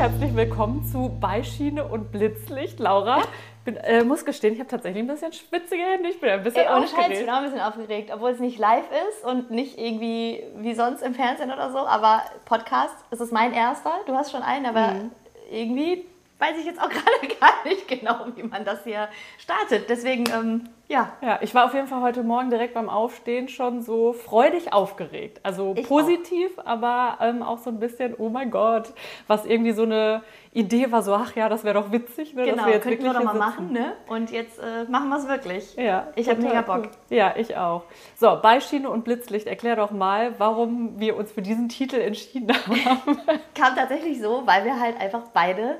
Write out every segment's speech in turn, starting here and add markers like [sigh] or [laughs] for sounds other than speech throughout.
herzlich willkommen zu Beischiene und Blitzlicht. Laura, bin, äh, muss gestehen, ich habe tatsächlich ein bisschen schwitzige Hände. Ich bin ein bisschen Ey, aufgeregt. Scheiß, ich bin auch ein bisschen aufgeregt, obwohl es nicht live ist und nicht irgendwie wie sonst im Fernsehen oder so. Aber Podcast, es ist mein erster. Du hast schon einen, aber mhm. irgendwie weiß ich jetzt auch [laughs] gerade gar nicht genau, wie man das hier startet. Deswegen, ähm, ja. Ja, ich war auf jeden Fall heute Morgen direkt beim Aufstehen schon so freudig aufgeregt. Also ich positiv, auch. aber ähm, auch so ein bisschen, oh mein Gott, was irgendwie so eine Idee war, so, ach ja, das wäre doch witzig. Ne, genau, wir jetzt könnten wir doch mal sitzen. machen, ne? Und jetzt äh, machen wir es wirklich. Ja. Ich habe mega Bock. Cool. Ja, ich auch. So, Beischiene und Blitzlicht, erklär doch mal, warum wir uns für diesen Titel entschieden [laughs] haben. Kam tatsächlich so, weil wir halt einfach beide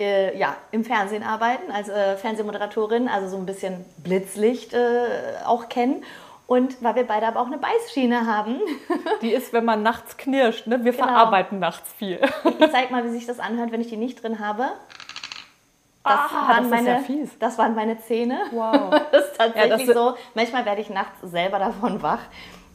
äh, ja, im Fernsehen arbeiten, als äh, Fernsehmoderatorin, also so ein bisschen Blitzlicht äh, auch kennen. Und weil wir beide aber auch eine Beißschiene haben. [laughs] Die ist, wenn man nachts knirscht, ne? Wir genau. verarbeiten nachts viel. Ich zeig mal, wie sich das anhört, wenn ich die nicht drin habe. Das, ah, waren, das meine, ja das waren meine Zähne. Wow. [laughs] das ist tatsächlich ja, so. Manchmal werde ich nachts selber davon wach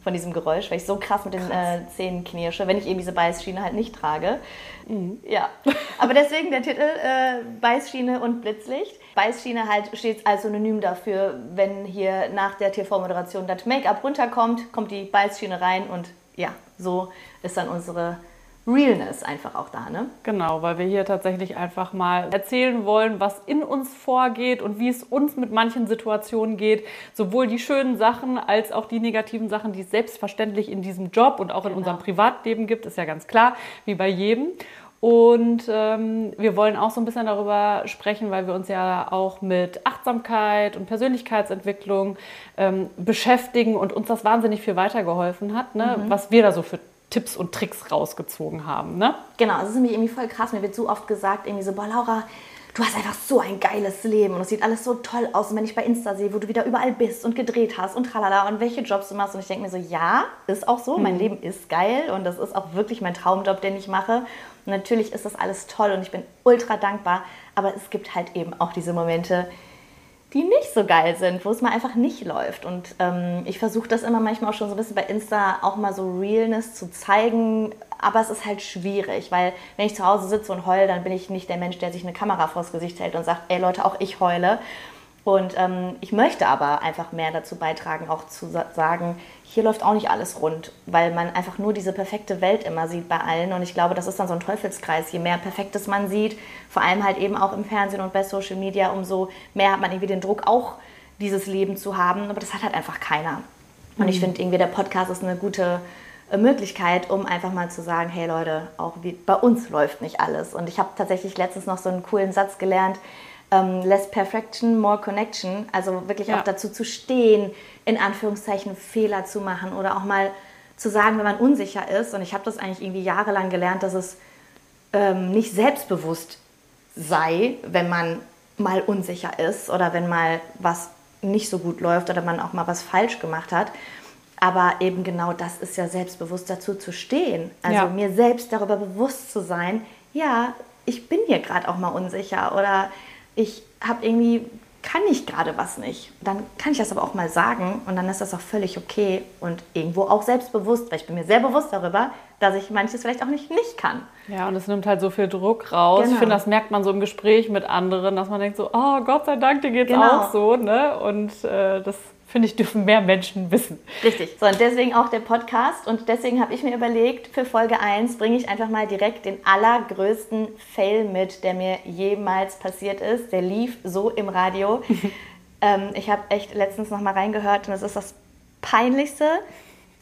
von diesem Geräusch, weil ich so krass mit den äh, Zähnen knirsche, wenn ich eben diese Beißschiene halt nicht trage. Mhm. Ja, [laughs] aber deswegen der Titel äh, Beißschiene und Blitzlicht. Beißschiene halt steht als Synonym dafür, wenn hier nach der TV-Moderation das Make-up runterkommt, kommt die Beißschiene rein und ja, so ist dann unsere Realness einfach auch da, ne? Genau, weil wir hier tatsächlich einfach mal erzählen wollen, was in uns vorgeht und wie es uns mit manchen Situationen geht. Sowohl die schönen Sachen als auch die negativen Sachen, die es selbstverständlich in diesem Job und auch in genau. unserem Privatleben gibt, ist ja ganz klar, wie bei jedem. Und ähm, wir wollen auch so ein bisschen darüber sprechen, weil wir uns ja auch mit Achtsamkeit und Persönlichkeitsentwicklung ähm, beschäftigen und uns das wahnsinnig viel weitergeholfen hat, ne? Mhm. was wir da so für Tipps und Tricks rausgezogen haben. Ne? Genau, das ist nämlich irgendwie voll krass. Mir wird so oft gesagt, irgendwie so, boah, Laura, du hast einfach so ein geiles Leben und es sieht alles so toll aus. Und wenn ich bei Insta sehe, wo du wieder überall bist und gedreht hast und tralala und welche Jobs du machst und ich denke mir so, ja, ist auch so, mhm. mein Leben ist geil und das ist auch wirklich mein Traumjob, den ich mache. Und natürlich ist das alles toll und ich bin ultra dankbar, aber es gibt halt eben auch diese Momente, die nicht so geil sind, wo es mal einfach nicht läuft. Und ähm, ich versuche das immer manchmal auch schon so ein bisschen bei Insta auch mal so Realness zu zeigen. Aber es ist halt schwierig, weil wenn ich zu Hause sitze und heule, dann bin ich nicht der Mensch, der sich eine Kamera vors Gesicht hält und sagt, ey Leute, auch ich heule. Und ähm, ich möchte aber einfach mehr dazu beitragen, auch zu sagen, hier läuft auch nicht alles rund, weil man einfach nur diese perfekte Welt immer sieht bei allen. Und ich glaube, das ist dann so ein Teufelskreis. Je mehr Perfektes man sieht, vor allem halt eben auch im Fernsehen und bei Social Media, umso mehr hat man irgendwie den Druck, auch dieses Leben zu haben. Aber das hat halt einfach keiner. Und ich mhm. finde irgendwie, der Podcast ist eine gute äh, Möglichkeit, um einfach mal zu sagen, hey Leute, auch wie, bei uns läuft nicht alles. Und ich habe tatsächlich letztens noch so einen coolen Satz gelernt, ähm, less perfection, more connection. Also wirklich ja. auch dazu zu stehen, in Anführungszeichen Fehler zu machen oder auch mal zu sagen, wenn man unsicher ist. Und ich habe das eigentlich irgendwie jahrelang gelernt, dass es ähm, nicht selbstbewusst sei, wenn man mal unsicher ist oder wenn mal was nicht so gut läuft oder man auch mal was falsch gemacht hat. Aber eben genau das ist ja selbstbewusst dazu zu stehen. Also ja. mir selbst darüber bewusst zu sein, ja, ich bin hier gerade auch mal unsicher oder ich habe irgendwie, kann ich gerade was nicht. Dann kann ich das aber auch mal sagen und dann ist das auch völlig okay und irgendwo auch selbstbewusst, weil ich bin mir sehr bewusst darüber, dass ich manches vielleicht auch nicht nicht kann. Ja, und es nimmt halt so viel Druck raus. Genau. Ich finde, das merkt man so im Gespräch mit anderen, dass man denkt so, oh Gott sei Dank, dir geht's genau. auch so, ne? Und äh, das finde ich, dürfen mehr Menschen wissen. Richtig. So, und deswegen auch der Podcast. Und deswegen habe ich mir überlegt, für Folge 1 bringe ich einfach mal direkt den allergrößten Fail mit, der mir jemals passiert ist. Der lief so im Radio. [laughs] ähm, ich habe echt letztens noch mal reingehört und es ist das Peinlichste,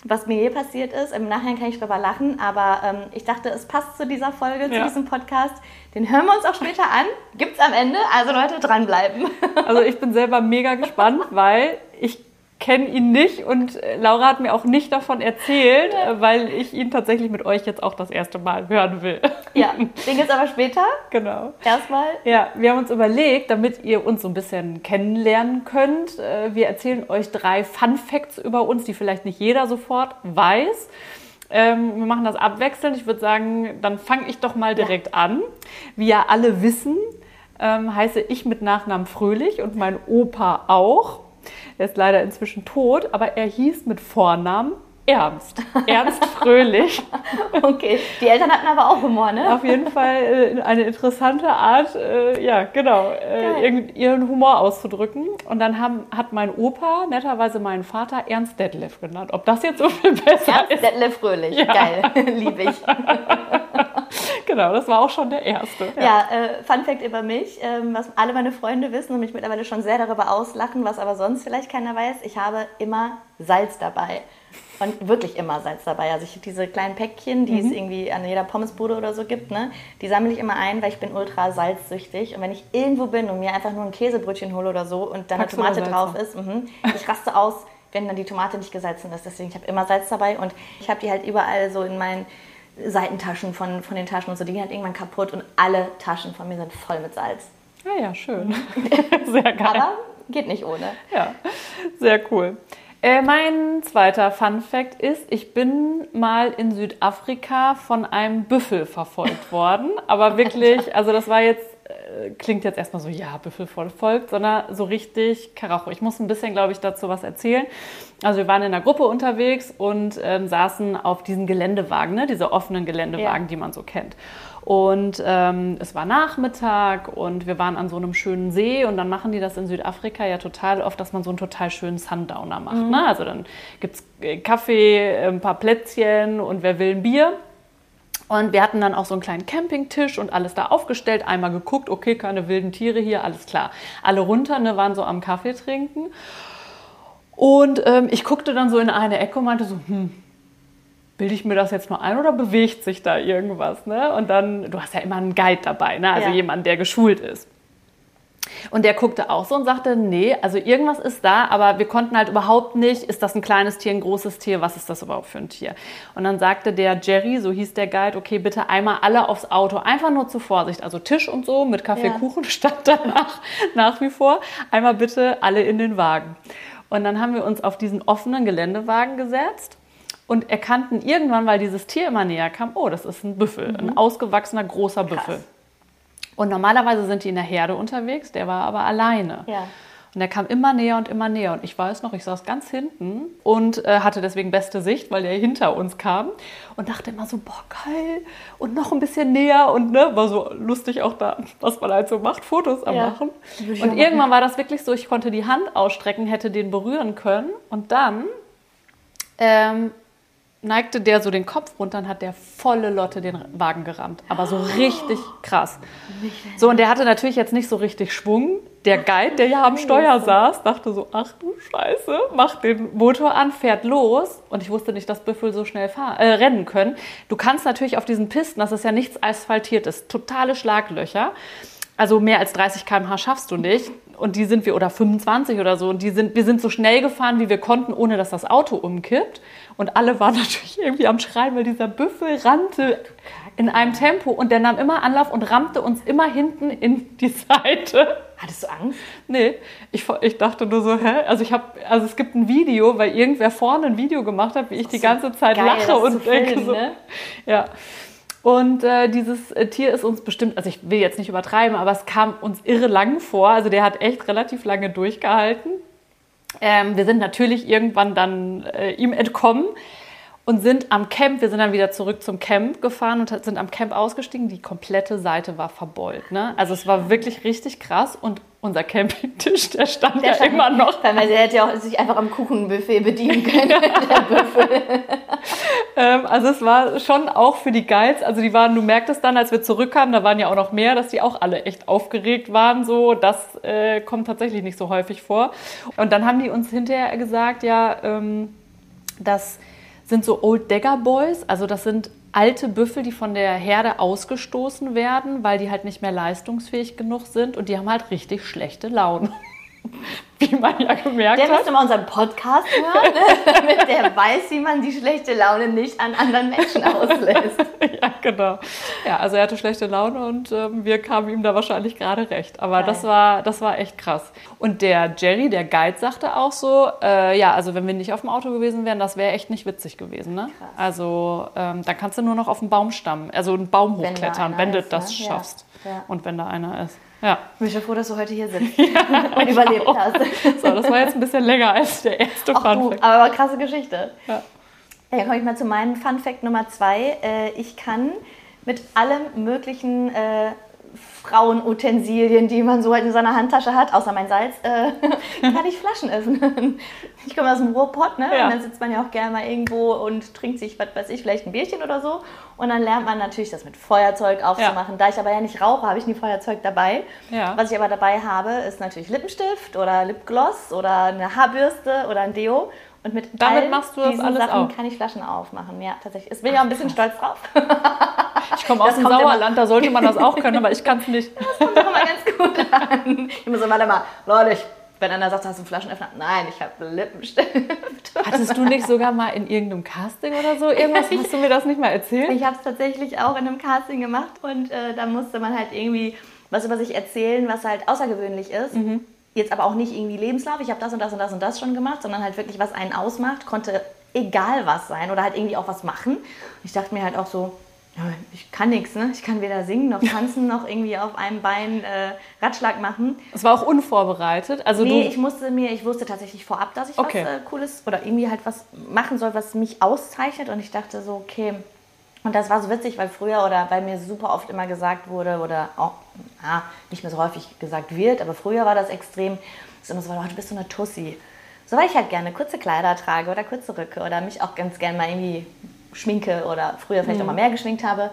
was mir je passiert ist. Im Nachhinein kann ich drüber lachen, aber ähm, ich dachte, es passt zu dieser Folge, ja. zu diesem Podcast. Den hören wir uns auch später an. Gibt es am Ende. Also Leute, dranbleiben. Also ich bin selber mega gespannt, [laughs] weil ich kenne ihn nicht und äh, Laura hat mir auch nicht davon erzählt, ja. weil ich ihn tatsächlich mit euch jetzt auch das erste Mal hören will. Ja, den gibt es aber später. [laughs] Genau. Erstmal. Ja, wir haben uns überlegt, damit ihr uns so ein bisschen kennenlernen könnt, äh, wir erzählen euch drei Fun Facts über uns, die vielleicht nicht jeder sofort weiß. Ähm, wir machen das abwechselnd. Ich würde sagen, dann fange ich doch mal direkt ja. an. Wie ja alle wissen, ähm, heiße ich mit Nachnamen Fröhlich und mein Opa auch. Er ist leider inzwischen tot, aber er hieß mit Vornamen ernst. Ernst fröhlich. [laughs] Okay, die Eltern hatten aber auch Humor, ne? Auf jeden Fall äh, eine interessante Art, äh, ja, genau, äh, ihren Humor auszudrücken. Und dann haben, hat mein Opa netterweise meinen Vater Ernst Detlef genannt. Ob das jetzt so viel besser Ernst ist? Detlef Fröhlich, Ja. geil, [laughs] liebe ich. [laughs] Genau, das war auch schon der erste. Ja, äh, Fun Fact über mich, ähm, was alle meine Freunde wissen und mich mittlerweile schon sehr darüber auslachen, was aber sonst vielleicht keiner weiß, ich habe immer Salz dabei. Und wirklich immer Salz dabei. Also ich diese kleinen Päckchen, die es irgendwie an jeder Pommesbude oder so gibt, ne? die sammle ich immer ein, weil ich bin ultra salzsüchtig. Und wenn ich irgendwo bin und mir einfach nur ein Käsebrötchen hole oder so und dann Packst du eine da Tomate drauf ist, mhm, ich raste aus, wenn dann die Tomate nicht gesalzen ist. Deswegen, ich habe immer Salz dabei und ich habe die halt überall so in meinen Seitentaschen von, von den Taschen und so, die gehen halt irgendwann kaputt und alle Taschen von mir sind voll mit Salz. Ja, ja, schön. [laughs] Sehr geil. Aber geht nicht ohne. Ja, sehr cool. Äh, mein zweiter Fun Fact ist, ich bin mal in Südafrika von einem Büffel verfolgt worden. Aber wirklich, also das war jetzt, äh, klingt jetzt erstmal so, ja, Büffel verfolgt, sondern so richtig Karacho. Ich muss ein bisschen, glaube ich, dazu was erzählen. Also wir waren in einer Gruppe unterwegs und ähm, saßen auf diesen Geländewagen, ne? diese offenen Geländewagen, Ja. die man so kennt. Und ähm, es war Nachmittag und wir waren an so einem schönen See und dann machen die das in Südafrika ja total oft, dass man so einen total schönen Sundowner macht. Ne? Also dann gibt es Kaffee, ein paar Plätzchen und wer will ein Bier. Und wir hatten dann auch so einen kleinen Campingtisch und alles da aufgestellt, einmal geguckt, okay, keine wilden Tiere hier, alles klar. Alle runter, ne, waren so am Kaffee trinken. Und ähm, ich guckte dann so in eine Ecke und meinte so, hm, bilde ich mir das jetzt nur ein oder bewegt sich da irgendwas? Ne? Und dann, du hast ja immer einen Guide dabei, ne? also Ja. jemand, der geschult ist. Und der guckte auch so und sagte, nee, also irgendwas ist da, aber wir konnten halt überhaupt nicht, ist das ein kleines Tier, ein großes Tier, was ist das überhaupt für ein Tier? Und dann sagte der Jerry, so hieß der Guide, okay, bitte einmal alle aufs Auto, einfach nur zur Vorsicht, also Tisch und so mit Kaffee, Ja. Kuchen [laughs] stand danach nach wie vor, einmal bitte alle in den Wagen. Und dann haben wir uns auf diesen offenen Geländewagen gesetzt und erkannten irgendwann, weil dieses Tier immer näher kam, oh, das ist ein Büffel, ein ausgewachsener großer Büffel. Und normalerweise sind die in der Herde unterwegs, der war aber alleine. Ja. Und der kam immer näher und immer näher. Und ich weiß noch, ich saß ganz hinten und äh, hatte deswegen beste Sicht, weil der hinter uns kam. Und dachte immer so, boah, geil. Und noch ein bisschen näher. Und ne, war so lustig auch da, was man halt so macht, Fotos am Ja. machen. Und irgendwann war das wirklich so, ich konnte die Hand ausstrecken, hätte den berühren können. Und dann ähm, neigte der so den Kopf runter und hat der volle Lotte den Wagen gerammt. Aber so richtig krass. So, und der hatte natürlich jetzt nicht so richtig Schwung. Der Guide, der ja am Steuer saß, dachte so, ach du Scheiße, macht den Motor an, fährt los. Und ich wusste nicht, dass Büffel so schnell fahren, äh, rennen können. Du kannst natürlich auf diesen Pisten, das ist ja nichts asphaltiertes, totale Schlaglöcher. Also mehr als 30 km/h schaffst du nicht. Und die sind wir, oder 25 oder so, und die sind, wir sind so schnell gefahren, wie wir konnten, ohne dass das Auto umkippt. Und alle waren [laughs] natürlich irgendwie am Schreien, weil dieser Büffel rannte in einem Tempo und der nahm immer Anlauf und rammte uns immer hinten in die [laughs] Seite. Hattest du Angst? Nee, ich, ich dachte nur so, hä? Also ich habe, also es gibt ein Video, weil irgendwer vorne ein Video gemacht hat, wie ich die ganze Zeit geil, lache und denke so, ne? ja. Und äh, dieses äh, Tier ist uns bestimmt, also ich will jetzt nicht übertreiben, aber es kam uns irre lang vor. Also der hat echt relativ lange durchgehalten. Ähm, wir sind natürlich irgendwann dann äh, ihm entkommen und sind am Camp, wir sind dann wieder zurück zum Camp gefahren und sind am Camp ausgestiegen. Die komplette Seite war verbeult. Ne? Also es war wirklich richtig krass und unser Campingtisch, der stand Der ja stand- immer noch. Weil man hätte ja auch sich einfach am Kuchenbuffet bedienen können. [laughs] Ähm, also es war schon auch für die Guides, also die waren, du merktest dann, als wir zurückkamen, da waren ja auch noch mehr, dass die auch alle echt aufgeregt waren, so, das äh, kommt tatsächlich nicht so häufig vor. Und dann haben die uns hinterher gesagt, ja, ähm, das sind so Old Dagger Boys, also das sind alte Büffel, die von der Herde ausgestoßen werden, weil die halt nicht mehr leistungsfähig genug sind und die haben halt richtig schlechte Laune. [laughs] Wie man ja gemerkt Der hat. müsste mal unseren Podcast hören, [laughs] damit der weiß, wie man die schlechte Laune nicht an anderen Menschen [laughs] auslässt. ja, genau. Ja, also er hatte schlechte Laune und ähm, wir kamen ihm da wahrscheinlich gerade recht. Aber Geil. das war, das war echt krass. Und der Jerry, der Guide, sagte auch so, äh, ja, also wenn wir nicht auf dem Auto gewesen wären, das wäre echt nicht witzig gewesen. Ne? Krass. Also ähm, dann kannst du nur noch auf den Baumstamm, also einen Baum Wenn hochklettern, einer wenn du das ne? Ja. schaffst. Ja. Und wenn da einer ist. Ja, Ich bin schon froh, dass du heute hier sitzt [laughs] [laughs] und überlebt hast. so, das war jetzt ein bisschen länger als der erste Ach du, Funfact. aber krasse Geschichte. Ja. Ja, dann komme ich mal zu meinem Fun Fact Nummer zwei. Äh, ich kann mit allem möglichen äh, Frauenutensilien, die man so halt in seiner Handtasche hat, außer mein Salz, äh, [laughs] kann ich Flaschen öffnen. [laughs] Ich komme aus dem Ruhrpott, ne? Ja. Und dann sitzt man ja auch gerne mal irgendwo und trinkt sich, was weiß ich, vielleicht ein Bierchen oder so. Und dann lernt man natürlich, das mit Feuerzeug aufzumachen. Ja. Da ich aber ja nicht rauche, habe ich nie Feuerzeug dabei. Ja. Was ich aber dabei habe, ist natürlich Lippenstift oder Lipgloss oder eine Haarbürste oder ein Deo. Und mit Damit machst du das alles Sachen auf. kann ich Flaschen aufmachen. Ja, tatsächlich. Ich bin ja ein bisschen stolz drauf. [laughs] Ich komme aus dem Sauerland, da sollte man das auch können, aber ich kann es nicht. [laughs] Das kommt doch immer ganz gut an. Ich muss so, warte mal, Leute, ich, wenn einer sagt, hast du einen Flaschenöffner? Nein, ich habe Lippenstift. [laughs] Hattest du nicht sogar mal in irgendeinem Casting oder so irgendwas? Hast du mir das nicht mal erzählt? Ich habe es tatsächlich auch in einem Casting gemacht und äh, da musste man halt irgendwie was über sich erzählen, was halt außergewöhnlich ist. Mhm jetzt aber auch nicht irgendwie Lebenslauf, ich habe das und das und das und das schon gemacht, sondern halt wirklich, was einen ausmacht, konnte egal was sein oder halt irgendwie auch was machen. Ich dachte mir halt auch so, ich kann nichts, ne? Ich kann weder singen noch [laughs] tanzen noch irgendwie auf einem Bein äh, Ratschlag machen. Es war auch unvorbereitet. Also nee, ich musste mir, ich wusste tatsächlich vorab, dass ich okay. was äh, Cooles oder irgendwie halt was machen soll, was mich auszeichnet. Und ich dachte so, okay. Und das war so witzig, weil früher oder weil mir super oft immer gesagt wurde oder auch ja, nicht mehr so häufig gesagt wird, aber früher war das extrem, ist immer so, oh, du bist so eine Tussi. So, weil ich halt gerne kurze Kleider trage oder kurze Röcke oder mich auch ganz gerne mal irgendwie schminke oder früher vielleicht mhm. auch mal mehr geschminkt habe.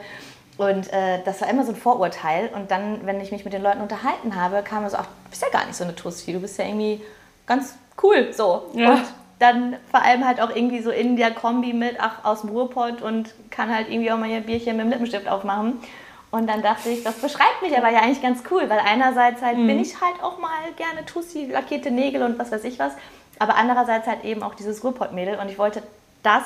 Und äh, das war immer so ein Vorurteil. Und dann, wenn ich mich mit den Leuten unterhalten habe, kam es auch, du bist ja gar nicht so eine Tussi, du bist ja irgendwie ganz cool so. Ja. Und dann vor allem halt auch irgendwie so in der Kombi mit, ach, aus dem Ruhrpott und kann halt irgendwie auch mal ihr Bierchen mit dem Lippenstift aufmachen. Und dann dachte ich, das beschreibt mich aber ja eigentlich ganz cool, weil einerseits halt mhm. bin ich halt auch mal gerne Tussi, lackierte Nägel und was weiß ich was, aber andererseits halt eben auch dieses Ruhrpott-Mädel und ich wollte das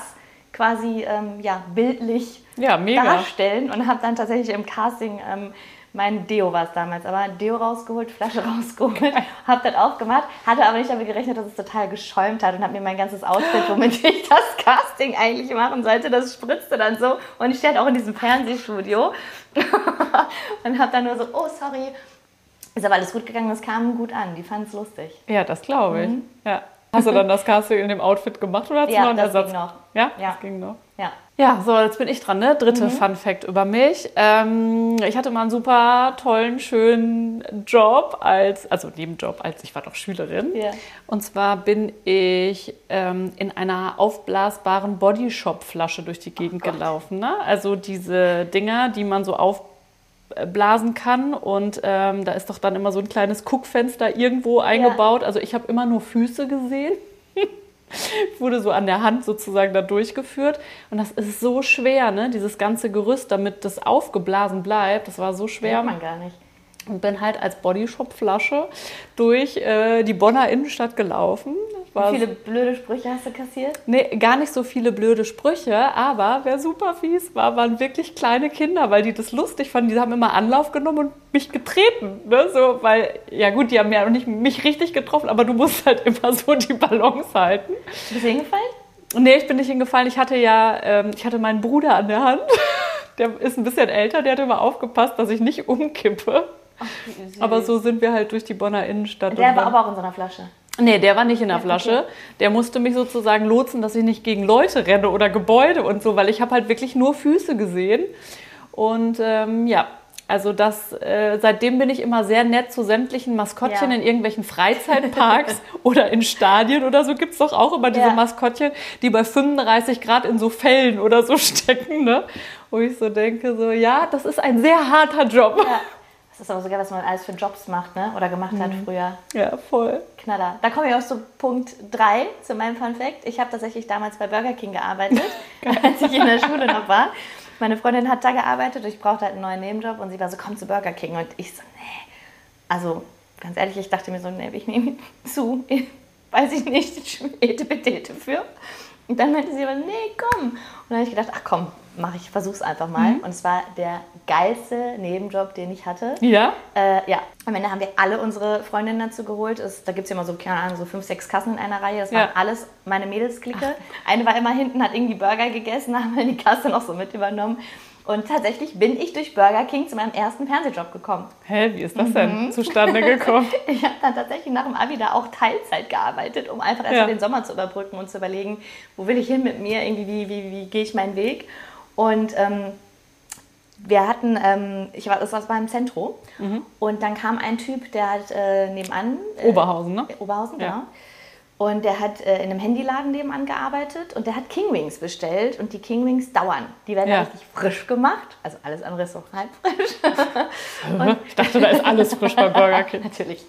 quasi ähm, ja, bildlich ja, darstellen und habe dann tatsächlich im Casting ähm, mein Deo war es damals, aber Deo rausgeholt, Flasche [laughs] rausgeholt, habe das aufgemacht, hatte aber nicht damit gerechnet, dass es total geschäumt hat und habe mir mein ganzes Outfit, womit ich das Casting eigentlich machen sollte, das spritzte dann so und ich stand auch in diesem Fernsehstudio [laughs] und habe dann nur so, oh sorry, ist aber alles gut gegangen, es kam gut an, die fanden es lustig. Ja, das glaube ich. Mhm. Ja. Hast du dann das Casting in dem Outfit gemacht oder hast ja, du noch einen das Ersatz? Ging noch. Ja? ja, das ging noch. Ja. Ja, so, jetzt bin ich dran, ne? Dritte mhm. Fun Fact über mich. Ähm, ich hatte mal einen super tollen, schönen Job als, also Nebenjob, als ich war doch Schülerin. Yeah. Und zwar bin ich ähm, in einer aufblasbaren Bodyshop-Flasche durch die Gegend oh gelaufen. Ne? Also diese Dinger, die man so aufblasen kann und ähm, da ist doch dann immer so ein kleines Guckfenster irgendwo eingebaut. Yeah. Also ich habe immer nur Füße gesehen. [laughs] wurde so an der Hand sozusagen da durchgeführt. Und das ist so schwer, ne? dieses ganze Gerüst, damit das aufgeblasen bleibt. Das war so schwer. Kann man gar nicht und bin halt als Bodyshop-Flasche durch äh, die Bonner Innenstadt gelaufen. Wie viele blöde Sprüche hast du kassiert? Nee, gar nicht so viele blöde Sprüche, aber wer super fies war, waren wirklich kleine Kinder, weil die das lustig fanden. Die haben immer Anlauf genommen und mich getreten. Ne? So, weil, ja gut, die haben ja noch nicht mich richtig getroffen, aber du musst halt [laughs] immer so die Balance halten. Bist du hingefallen? Nee, ich bin nicht hingefallen. Ich hatte ja, ähm, ich hatte meinen Bruder an der Hand. [laughs] Der ist ein bisschen älter, der hat immer aufgepasst, dass ich nicht umkippe. Ach, aber so sind wir halt durch die Bonner Innenstadt. Der war aber auch in so einer Flasche. Nee, der war nicht in der Flasche. Okay. Der musste mich sozusagen lotsen, dass ich nicht gegen Leute renne oder Gebäude und so, weil ich habe halt wirklich nur Füße gesehen. Und ähm, ja, also das, äh, seitdem bin ich immer sehr nett zu sämtlichen Maskottchen ja. in irgendwelchen Freizeitparks [laughs] oder in Stadien oder so gibt es doch auch immer diese ja. Maskottchen, die bei 35 Grad in so Fällen oder so [laughs] stecken, ne? Wo ich so denke, so, ja, das ist ein sehr harter Job. Ja. Das ist aber sogar, was man alles für Jobs macht, ne? Oder gemacht hat mhm. früher. Ja, voll. Knaller. Da komme ich auch zu Punkt 3, zu meinem Fun Fact. Ich habe tatsächlich damals bei Burger King gearbeitet, [laughs] als ich in der Schule noch war. Meine Freundin hat da gearbeitet, ich brauchte halt einen neuen Nebenjob und sie war so, komm zu Burger King. Und ich so, nee. Also, ganz ehrlich, ich dachte mir so, nee, ich nehme [laughs] zu. Weiß ich nicht, Etepetete für. Und dann meinte sie aber, nee, komm. Und dann habe ich gedacht, ach komm, mach ich, versuch's einfach mal. Mhm. Und es war der geilste Nebenjob, den ich hatte. Ja? Äh, ja. Am Ende haben wir alle unsere Freundinnen dazu geholt. Es, da gibt es ja immer so, keine Ahnung, so fünf, sechs Kassen in einer Reihe. Das ja. waren alles meine Mädelsklicke. Eine war immer hinten, hat irgendwie Burger gegessen, [laughs] haben wir die Kasse noch so mit übernommen. Und tatsächlich bin ich durch Burger King zu meinem ersten Fernsehjob gekommen. Hä, wie ist das denn zustande [laughs] gekommen? Ich habe dann tatsächlich nach dem Abi da auch Teilzeit gearbeitet, um einfach erstmal Ja. den Sommer zu überbrücken und zu überlegen, wo will ich hin mit mir, irgendwie, wie, wie, wie gehe ich meinen Weg. Und ähm, wir hatten, ähm, ich war, das war beim Zentro und dann kam ein Typ, der hat äh, nebenan... Äh, Oberhausen, ne? Oberhausen, Ja. genau. Und der hat äh, in einem Handyladen nebenan gearbeitet und der hat King Wings bestellt und die King Wings dauern. Die werden Ja. richtig frisch gemacht, also alles andere ist so halb frisch. [laughs] Ich dachte, da ist alles frisch bei Burger King. [laughs] Natürlich.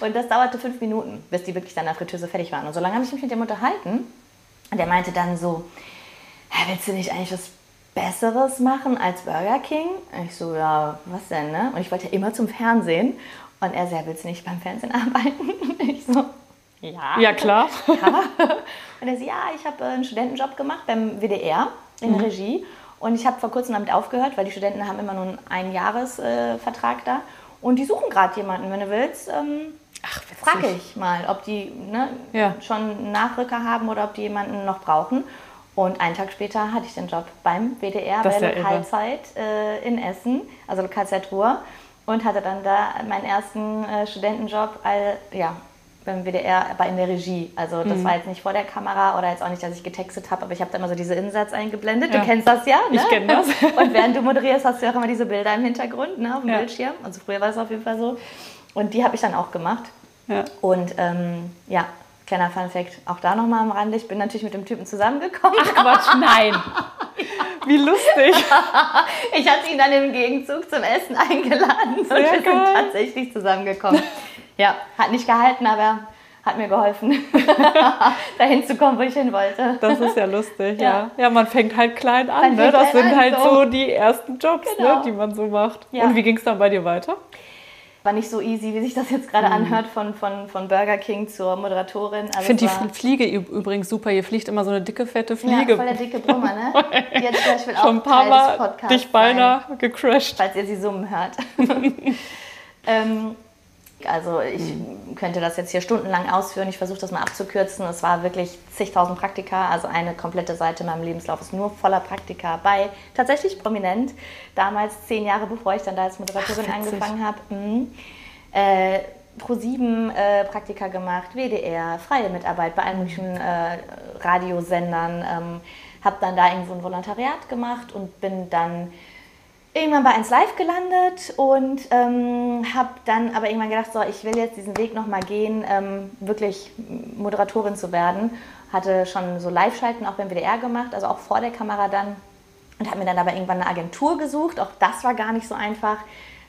Und das dauerte fünf Minuten, bis die wirklich dann in der Fritteuse fertig waren. Und so lange habe ich mich mit dem unterhalten. Und der meinte dann so, "Hä, willst du nicht eigentlich was Besseres machen als Burger King? Und ich so, ja, was denn, ne? Und ich wollte ja immer zum Fernsehen. Und er ja, willst du nicht beim Fernsehen [laughs] arbeiten? Und ich so, ja. Ja, klar. Ja. Und er so, ja, ich habe äh, einen Studentenjob gemacht beim WDR in der Regie. Und ich habe vor kurzem damit aufgehört, weil die Studenten haben immer nur einen Einjahresvertrag äh, da. Und die suchen gerade jemanden. Wenn du willst, ähm, Ach, frage ich mal, ob die ne, Ja. schon einen Nachrücker haben oder ob die jemanden noch brauchen. Und einen Tag später hatte ich den Job beim WDR Das bei ja irre. Lokalzeit äh, in Essen, also Lokalzeit Ruhr. Und hatte dann da meinen ersten äh, Studentenjob all, ja, beim WDR, aber in der Regie. Also Mhm. das war jetzt nicht vor der Kamera oder jetzt auch nicht, dass ich getextet habe, aber ich habe da immer so diese Insatz eingeblendet. Ja. Du kennst das ja, ne? Ich kenn das. [laughs] Und während du moderierst, hast du auch immer diese Bilder im Hintergrund, ne, auf dem Ja. Bildschirm. Also früher war es auf jeden Fall so. Und die habe ich dann auch gemacht. Ja. Und ähm, ja, kleiner Fun Fact, auch da nochmal am Rande. Ich bin natürlich mit dem Typen zusammengekommen. Ach Quatsch, nein. [laughs] Wie lustig. [laughs] Ich hatte ihn dann im Gegenzug zum Essen eingeladen und Sehr wir sind geil. tatsächlich zusammengekommen. Ja, hat nicht gehalten, aber hat mir geholfen, [laughs] dahin zu kommen, wo ich hin wollte. Das ist ja lustig, Ja. ja. Ja, man fängt halt klein an. Ne? Das sind an, halt so. so die ersten Jobs, Genau. ne, die man so macht. Ja. Und wie ging es dann bei dir weiter? War nicht so easy, wie sich das jetzt Mhm. gerade anhört, von, von, von Burger King zur Moderatorin. Also Ich finde die Fliege üb- übrigens super. Hier fliegt immer so eine dicke, fette Fliege. Ja, voll der dicke Brummer, ne? [laughs] Die hat zum Beispiel auch Schon ein paar Mal dich sein. beinahe gecrashed. falls ihr sie summen hört. [laughs] ähm, also ich könnte das jetzt hier stundenlang ausführen. Ich versuche das mal abzukürzen. Es war wirklich zigtausend Praktika. Also eine komplette Seite in meinem Lebenslauf ist nur voller Praktika bei tatsächlich prominent. Damals zehn Jahre bevor ich dann da als Moderatorin Ach, angefangen habe. Mhm. Äh, Pro7 äh, Praktika gemacht, WDR, freie Mitarbeit bei allen möglichen äh, Radiosendern. Ähm, habe dann da irgendwo ein Volontariat gemacht und bin dann irgendwann bei 1 Live gelandet und ähm, habe dann aber irgendwann gedacht, so, ich will jetzt diesen Weg nochmal gehen, ähm, wirklich Moderatorin zu werden. Hatte schon so Live-Schalten auch beim WDR gemacht, also auch vor der Kamera dann. Und habe mir dann aber irgendwann eine Agentur gesucht. Auch das war gar nicht so einfach.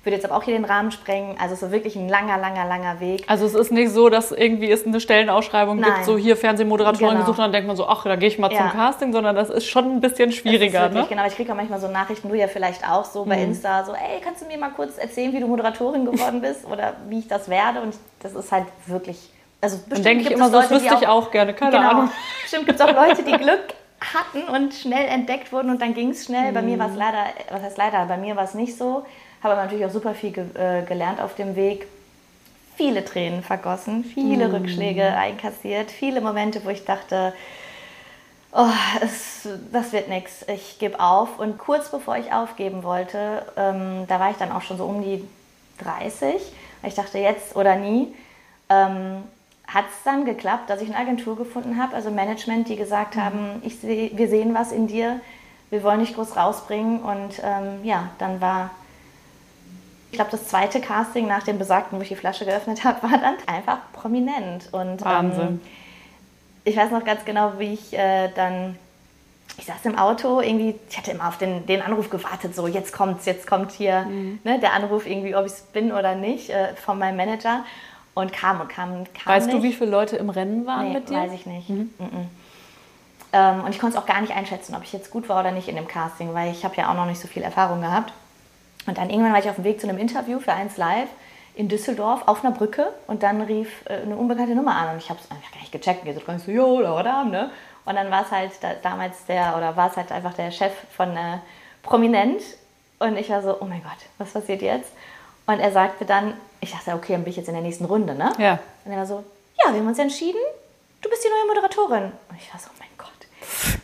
Würde jetzt aber auch hier den Rahmen sprengen. Also es war wirklich ein langer, langer, langer Weg. Also es ist nicht so, dass irgendwie es eine Stellenausschreibung Nein. gibt, so hier Fernsehmoderatorin Genau. gesucht und dann denkt man so, ach, da gehe ich mal Ja. zum Casting, sondern das ist schon ein bisschen schwieriger. wirklich, Ne? Genau, ich kriege auch manchmal so Nachrichten, du ja vielleicht auch so Mhm. bei Insta, so, ey, kannst du mir mal kurz erzählen, wie du Moderatorin geworden [laughs] bist oder wie ich das werde? Und das ist halt wirklich, also bestimmt denke ich immer so, das wüsste ich auch gerne, keine genau, Ahnung. [laughs] Bestimmt gibt es auch Leute, die [laughs] Glück hatten und schnell entdeckt wurden und dann ging es schnell. Bei mir war es leider, was heißt leider, bei mir war es nicht so. Habe aber natürlich auch super viel ge äh, gelernt auf dem Weg. Viele Tränen vergossen, viele Rückschläge einkassiert, viele Momente, wo ich dachte, oh, es, das wird nichts, ich gebe auf. Und kurz bevor ich aufgeben wollte, ähm, da war ich dann auch schon so um die 30. Ich dachte, jetzt oder nie. Ähm, hat es dann geklappt, dass ich eine Agentur gefunden habe, also Management, die gesagt haben, ich seh, wir sehen was in dir, wir wollen dich groß rausbringen. Und ähm, ja, dann war, ich glaube, das zweite Casting nach dem besagten, wo ich die Flasche geöffnet habe, war dann einfach prominent. Und, Wahnsinn. Ähm, ich weiß noch ganz genau, wie ich äh, dann, ich saß im Auto, irgendwie, ich hatte immer auf den, den Anruf gewartet, so jetzt kommt's, jetzt kommt hier ne, der Anruf irgendwie, ob ich es bin oder nicht, äh, von meinem Manager. Und kam und kam, kam Weißt nicht. du, wie viele Leute im Rennen waren Nee, mit dir? weiß ich nicht. Mhm. Ähm, und ich konnte es auch gar nicht einschätzen, ob ich jetzt gut war oder nicht in dem Casting, weil ich habe ja auch noch nicht so viel Erfahrung gehabt. Und dann irgendwann war ich auf dem Weg zu einem Interview für 1 Live in Düsseldorf auf einer Brücke und dann rief äh, eine unbekannte Nummer an und ich habe es einfach gar nicht gecheckt. Und gesagt, so, jo, da, da, ne? Und dann war es halt da, damals der, oder war es halt einfach der Chef von äh, Prominent und ich war so, oh mein Gott, was passiert jetzt? Und er sagte dann, ich dachte, okay, dann bin ich jetzt in der nächsten Runde, ne? Ja. Und er war so, ja, wir haben uns entschieden, du bist die neue Moderatorin. Und ich war so, oh mein Gott.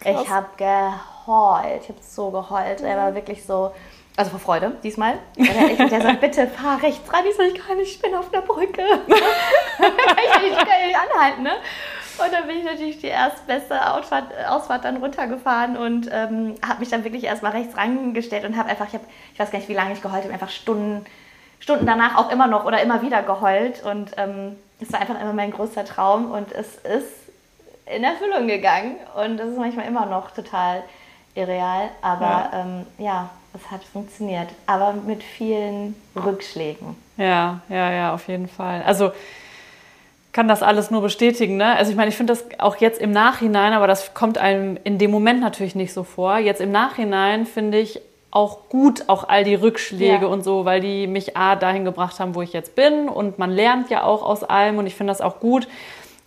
Ich habe geheult. Ich habe so geheult. Er war wirklich so, also vor Freude diesmal. Der, der sagt, bitte fahr rechts ran. Ich so, ich kann nicht, ich bin auf der Brücke. kann [laughs] ich kann nicht anhalten, ne? Und dann bin ich natürlich die erstbeste Ausfahrt, Ausfahrt dann runtergefahren und ähm, habe mich dann wirklich erstmal rechts rangestellt und habe einfach, ich, hab, ich weiß gar nicht, wie lange ich geheult habe, einfach Stunden, Stunden danach auch immer noch oder immer wieder geheult. Und ähm, es war einfach immer mein größter Traum und es ist in Erfüllung gegangen. Und das ist manchmal immer noch total irreal, aber ja, ähm, ja es hat funktioniert. Aber mit vielen Rückschlägen. Ja, ja, ja, auf jeden Fall. Also kann das alles nur bestätigen. Ne? Also ich meine, ich finde das auch jetzt im Nachhinein, aber das kommt einem in dem Moment natürlich nicht so vor. Jetzt im Nachhinein finde ich auch gut, auch all die Rückschläge ja. und so, weil die mich A dahin gebracht haben, wo ich jetzt bin. Und man lernt ja auch aus allem und ich finde das auch gut.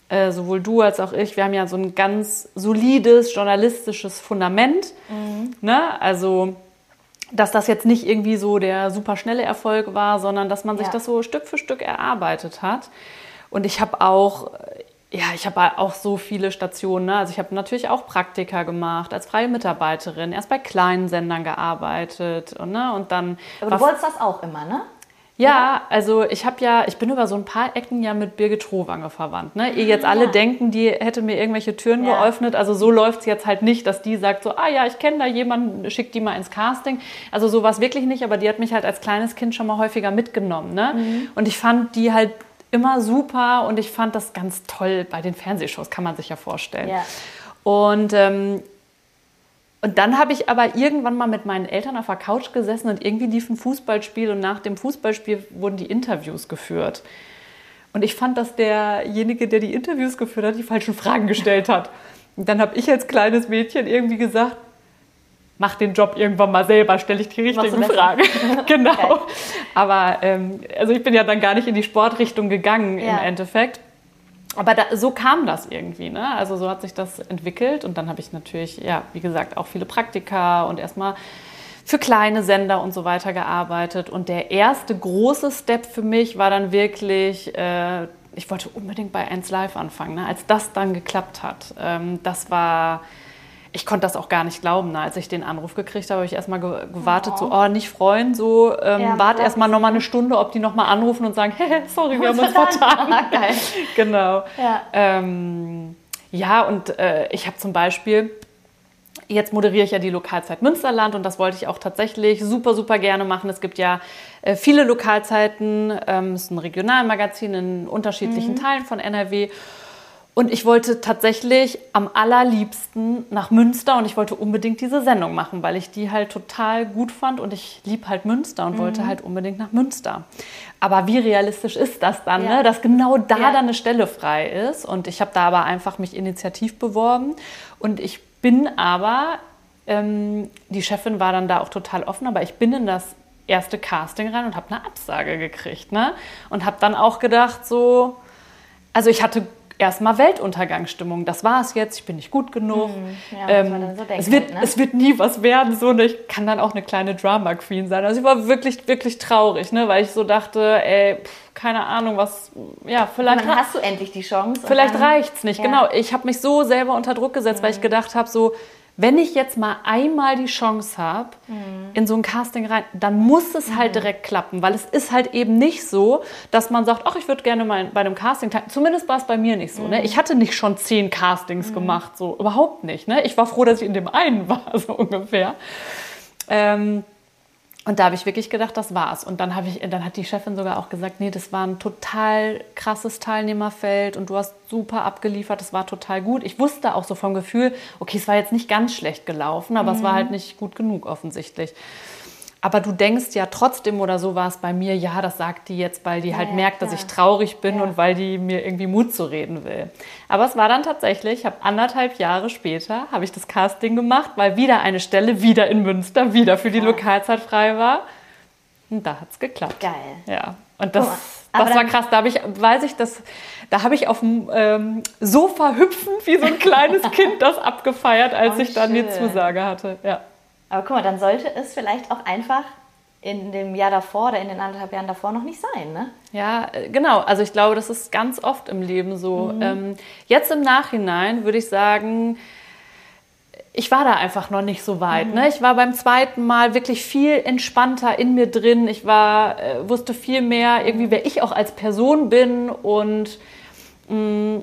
Äh, sowohl du als auch ich, wir haben ja so ein ganz solides journalistisches Fundament. Mhm. Ne? Also dass das jetzt nicht irgendwie so der super schnelle Erfolg war, sondern dass man sich ja. das so Stück für Stück erarbeitet hat. Und ich habe auch, ja, ich habe auch so viele Stationen. Ne? Also ich habe natürlich auch Praktika gemacht als freie Mitarbeiterin, erst bei kleinen Sendern gearbeitet und, ne? und dann. Aber du wolltest das auch immer, ne? Ja, also ich habe ja, ich bin über so ein paar Ecken ja mit Birgit Trowanger verwandt. Ne? Ihr jetzt alle ja. denken, die hätte mir irgendwelche Türen ja. geöffnet. Also so läuft es jetzt halt nicht, dass die sagt so, ah ja, ich kenne da jemanden, schick die mal ins Casting. Also so war es wirklich nicht, aber die hat mich halt als kleines Kind schon mal häufiger mitgenommen. Ne? Mhm. Und ich fand die halt immer super und ich fand das ganz toll bei den Fernsehshows, kann man sich ja vorstellen. Ja. Und, ähm, und dann habe ich aber irgendwann mal mit meinen Eltern auf der Couch gesessen und irgendwie lief ein Fußballspiel und nach dem Fußballspiel wurden die Interviews geführt. Und ich fand, dass derjenige, der die Interviews geführt hat, die falschen Fragen gestellt hat. Und dann habe ich als kleines Mädchen irgendwie gesagt, mach den Job irgendwann mal selber, stelle ich die richtigen Fragen. [laughs] [laughs] genau. Okay. Aber ähm, also ich bin ja dann gar nicht in die Sportrichtung gegangen ja. im Endeffekt. Aber da, so kam das irgendwie. Ne? Also so hat sich das entwickelt. Und dann habe ich natürlich, ja, wie gesagt, auch viele Praktika und erstmal für kleine Sender und so weiter gearbeitet. Und der erste große Step für mich war dann wirklich, äh, ich wollte unbedingt bei 1 Live anfangen. Ne? Als das dann geklappt hat, ähm, das war ich konnte das auch gar nicht glauben. Ne? Als ich den Anruf gekriegt habe, habe ich erstmal gewartet, oh. so, oh, nicht freuen, so, ähm, ja, warte erstmal nochmal eine Stunde, ob die nochmal anrufen und sagen, [laughs] hey, sorry, wir haben uns vertan. Geil. [laughs] genau. Ja, ähm, ja und äh, ich habe zum Beispiel, jetzt moderiere ich ja die Lokalzeit Münsterland und das wollte ich auch tatsächlich super, super gerne machen. Es gibt ja äh, viele Lokalzeiten, ähm, es ist ein Regionalmagazin in unterschiedlichen mhm. Teilen von NRW. Und ich wollte tatsächlich am allerliebsten nach Münster und ich wollte unbedingt diese Sendung machen, weil ich die halt total gut fand und ich lieb halt Münster und mhm. wollte halt unbedingt nach Münster. Aber wie realistisch ist das dann, ja. ne? dass genau da ja. dann eine Stelle frei ist? Und ich habe da aber einfach mich initiativ beworben und ich bin aber, ähm, die Chefin war dann da auch total offen, aber ich bin in das erste Casting rein und habe eine Absage gekriegt. Ne? Und habe dann auch gedacht, so, also ich hatte erstmal Weltuntergangsstimmung. Das war es jetzt, ich bin nicht gut genug. Mhm. Ja, ähm, so es, wird, ne? es wird nie was werden. So, ne? Ich kann dann auch eine kleine Drama Queen sein. Also ich war wirklich, wirklich traurig, ne? weil ich so dachte, ey, pff, keine Ahnung, was, ja, vielleicht. dann hast du endlich die Chance. Vielleicht reicht es nicht, ja. genau. Ich habe mich so selber unter Druck gesetzt, mhm. weil ich mhm. gedacht habe, so, wenn ich jetzt mal einmal die Chance habe, mhm. in so ein Casting rein, dann muss es halt mhm. direkt klappen, weil es ist halt eben nicht so, dass man sagt, ach, ich würde gerne mal bei einem Casting teilnehmen. Zumindest war es bei mir nicht so. Mhm. Ne? Ich hatte nicht schon zehn Castings mhm. gemacht, so überhaupt nicht. Ne? Ich war froh, dass ich in dem einen [laughs] war, so ungefähr. Ähm, und da habe ich wirklich gedacht, das war's. Und dann, ich, dann hat die Chefin sogar auch gesagt, nee, das war ein total krasses Teilnehmerfeld und du hast super abgeliefert, das war total gut. Ich wusste auch so vom Gefühl, okay, es war jetzt nicht ganz schlecht gelaufen, aber mhm. es war halt nicht gut genug offensichtlich. Aber du denkst ja trotzdem, oder so war es bei mir, ja, das sagt die jetzt, weil die halt ja, merkt, dass ich traurig bin ja. und weil die mir irgendwie Mut zu reden will. Aber es war dann tatsächlich, ich habe anderthalb Jahre später, habe ich das Casting gemacht, weil wieder eine Stelle, wieder in Münster, wieder für die Lokalzeit frei war. Und da hat es geklappt. Geil. Ja, und das, das war krass. Da habe ich, weiß ich, das, da habe ich auf dem ähm, Sofa hüpfend wie so ein kleines [laughs] Kind das abgefeiert, als oh, ich dann schön. die Zusage hatte. Ja. Aber guck mal, dann sollte es vielleicht auch einfach in dem Jahr davor oder in den anderthalb Jahren davor noch nicht sein, ne? Ja, äh, genau. Also ich glaube, das ist ganz oft im Leben so. Mhm. Ähm, jetzt im Nachhinein würde ich sagen, ich war da einfach noch nicht so weit. Mhm. Ne? Ich war beim zweiten Mal wirklich viel entspannter in mir drin. Ich war, äh, wusste viel mehr, irgendwie, wer ich auch als Person bin und mh, mm,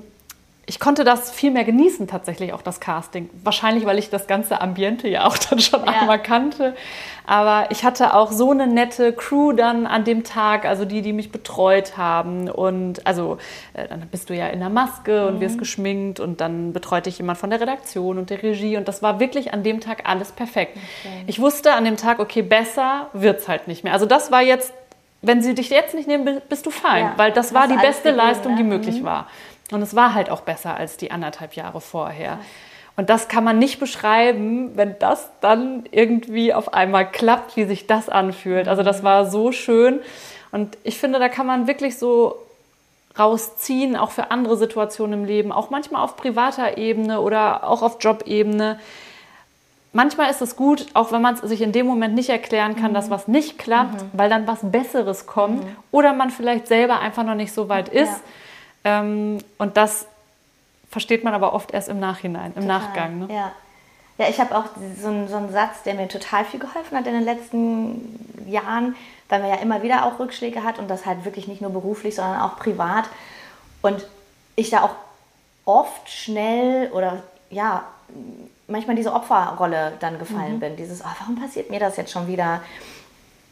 ich konnte das viel mehr genießen, tatsächlich auch das Casting. Wahrscheinlich, weil ich das ganze Ambiente ja auch dann schon ja. einmal kannte. Aber ich hatte auch so eine nette Crew dann an dem Tag, also die, die mich betreut haben. Und also äh, dann bist du ja in der Maske mhm. und wirst geschminkt und dann betreut dich jemand von der Redaktion und der Regie. Und das war wirklich an dem Tag alles perfekt. Okay. Ich wusste an dem Tag, okay, besser wird's halt nicht mehr. Also das war jetzt wenn sie dich jetzt nicht nehmen, bist du fein, ja, weil das war die beste Leistung, die möglich mhm. war. Und es war halt auch besser als die anderthalb Jahre vorher. Und das kann man nicht beschreiben, wenn das dann irgendwie auf einmal klappt, wie sich das anfühlt. Also das war so schön. Und ich finde, da kann man wirklich so rausziehen, auch für andere Situationen im Leben, auch manchmal auf privater Ebene oder auch auf Jobebene. Manchmal ist es gut, auch wenn man es sich in dem Moment nicht erklären kann, mhm. dass was nicht klappt, mhm. weil dann was Besseres kommt mhm. oder man vielleicht selber einfach noch nicht so weit ist. Ja ähm, und das versteht man aber oft erst im Nachhinein, im total, Nachgang. Ne? Ja. ja, ich habe auch so einen, so einen Satz, der mir total viel geholfen hat in den letzten Jahren, weil man ja immer wieder auch Rückschläge hat und das halt wirklich nicht nur beruflich, sondern auch privat. Und ich da auch oft schnell oder ja, manchmal diese Opferrolle dann gefallen mhm. bin. Dieses, oh, warum passiert mir das jetzt schon wieder?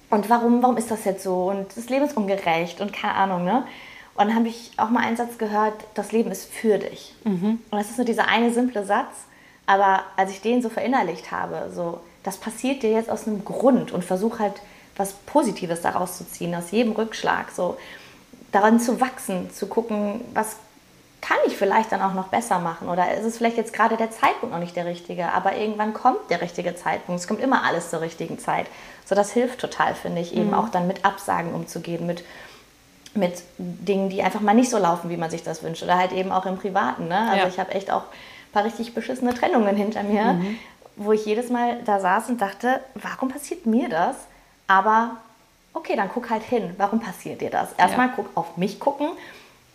Und warum, warum ist das jetzt so? Und das Leben ist ungerecht und keine Ahnung, ne? Und dann habe ich auch mal einen Satz gehört, das Leben ist für dich. Mhm. Und das ist nur dieser eine simple Satz, aber als ich den so verinnerlicht habe, so, das passiert dir jetzt aus einem Grund und versuch halt was Positives daraus zu ziehen, aus jedem Rückschlag, so daran zu wachsen, zu gucken, was kann ich vielleicht dann auch noch besser machen oder ist es vielleicht jetzt gerade der Zeitpunkt noch nicht der richtige, aber irgendwann kommt der richtige Zeitpunkt. Es kommt immer alles zur richtigen Zeit. So, das hilft total, finde ich, eben mhm. auch dann mit Absagen umzugehen, mit mit Dingen, die einfach mal nicht so laufen, wie man sich das wünscht. Oder halt eben auch im Privaten. Ne? Also ja. ich habe echt auch ein paar richtig beschissene Trennungen hinter mir, mhm. wo ich jedes Mal da saß und dachte, warum passiert mir das? Aber okay, dann guck halt hin. Warum passiert dir das? Erstmal ja. guck auf mich gucken.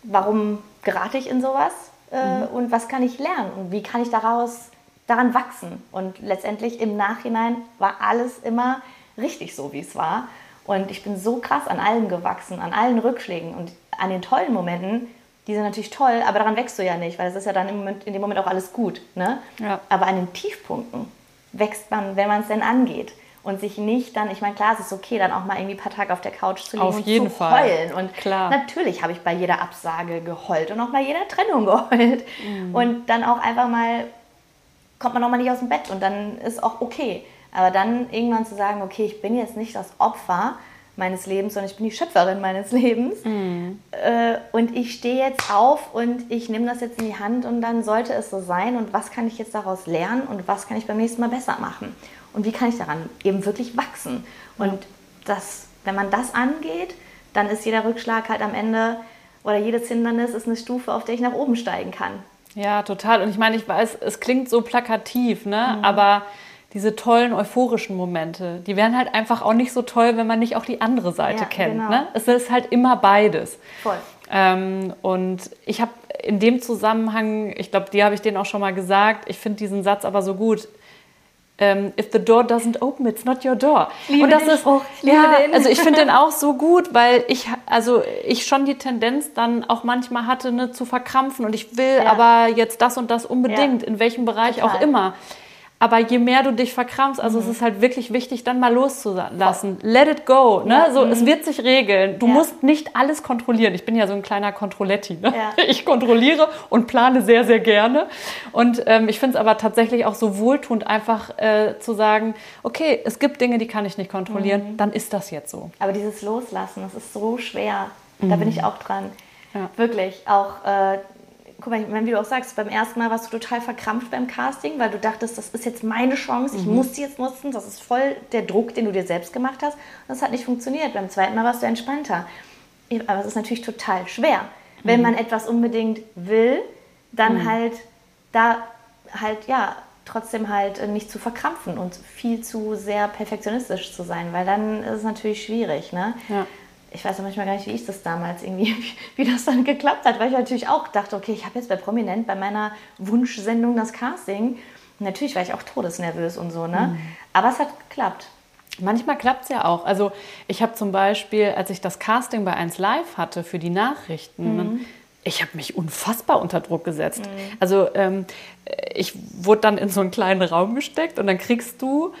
Warum gerate ich in sowas? Äh, mhm. Und was kann ich lernen? Und wie kann ich daraus daran wachsen? Und letztendlich im Nachhinein war alles immer richtig so, wie es war. Und ich bin so krass an allem gewachsen, an allen Rückschlägen und an den tollen Momenten. Die sind natürlich toll, aber daran wächst du ja nicht, weil es ist ja dann im Moment, in dem Moment auch alles gut. Ne? Ja. Aber an den Tiefpunkten wächst man, wenn man es denn angeht. Und sich nicht dann, ich meine, klar, es ist okay, dann auch mal irgendwie ein paar Tage auf der Couch zu liegen auf und jeden zu Fall. heulen. Und klar. natürlich habe ich bei jeder Absage geheult und auch bei jeder Trennung [laughs] geheult. Mhm. Und dann auch einfach mal, kommt man auch mal nicht aus dem Bett und dann ist auch okay. Aber dann irgendwann zu sagen, okay, ich bin jetzt nicht das Opfer meines Lebens, sondern ich bin die Schöpferin meines [laughs] Lebens. Mhm. Äh, und ich stehe jetzt auf und ich nehme das jetzt in die Hand und dann sollte es so sein. Und was kann ich jetzt daraus lernen und was kann ich beim nächsten Mal besser machen? Und wie kann ich daran eben wirklich wachsen? Und das, wenn man das angeht, dann ist jeder Rückschlag halt am Ende oder jedes Hindernis ist eine Stufe, auf der ich nach oben steigen kann. Ja, total. Und ich meine, ich weiß, es klingt so plakativ, ne? Mhm. Aber diese tollen euphorischen Momente, die wären halt einfach auch nicht so toll, wenn man nicht auch die andere Seite ja, kennt. Genau. Ne? Es ist halt immer beides. Voll. Ähm, und ich habe in dem Zusammenhang, ich glaube, die habe ich denen auch schon mal gesagt, ich finde diesen Satz aber so gut. Ähm, if the door doesn't open, it's not your door. Liebe und das ist auch, ja, den. also ich finde den [laughs] auch so gut, weil ich also ich schon die Tendenz dann auch manchmal hatte, ne, zu verkrampfen und ich will ja. aber jetzt das und das unbedingt, ja. in welchem Bereich Total. auch immer. Aber je mehr du dich verkrampfst, also mhm. es ist halt wirklich wichtig, dann mal loszulassen. Let it go. Ne? Ja. So, mhm. Es wird sich regeln. Du ja. musst nicht alles kontrollieren. Ich bin ja so ein kleiner Kontrolletti. Ne? Ja. [laughs] Ich kontrolliere und plane sehr, sehr gerne. Und ähm, ich finde es aber tatsächlich auch so wohltuend, einfach äh, zu sagen, okay, es gibt Dinge, die kann ich nicht kontrollieren, mhm. dann ist das jetzt so. Aber dieses Loslassen, das ist so schwer. Da bin mhm. ich auch dran. Wirklich. Auch äh, guck mal, wie du auch sagst, beim ersten Mal warst du total verkrampft beim Casting, weil du dachtest, das ist jetzt meine Chance, ich mhm. muss sie jetzt nutzen, das ist voll der Druck, den du dir selbst gemacht hast. Und das hat nicht funktioniert. Beim zweiten Mal warst du entspannter. Aber es ist natürlich total schwer. Wenn mhm. man etwas unbedingt will, dann mhm. halt da halt, ja, trotzdem halt nicht zu verkrampfen und viel zu sehr perfektionistisch zu sein, weil dann ist es natürlich schwierig. Ne? Ja ich weiß ja manchmal gar nicht, wie ich das damals irgendwie, [laughs] wie das dann geklappt hat, weil ich natürlich auch dachte, okay, ich habe jetzt bei Prominent bei meiner Wunschsendung das Casting. Natürlich war ich auch todesnervös und so, ne? Aber es hat geklappt. Manchmal klappt es ja auch. Also ich habe zum Beispiel, als ich das Casting bei 1 Live hatte für die Nachrichten, ich habe mich unfassbar unter Druck gesetzt. Also ähm, ich wurde dann in so einen kleinen Raum gesteckt und dann kriegst du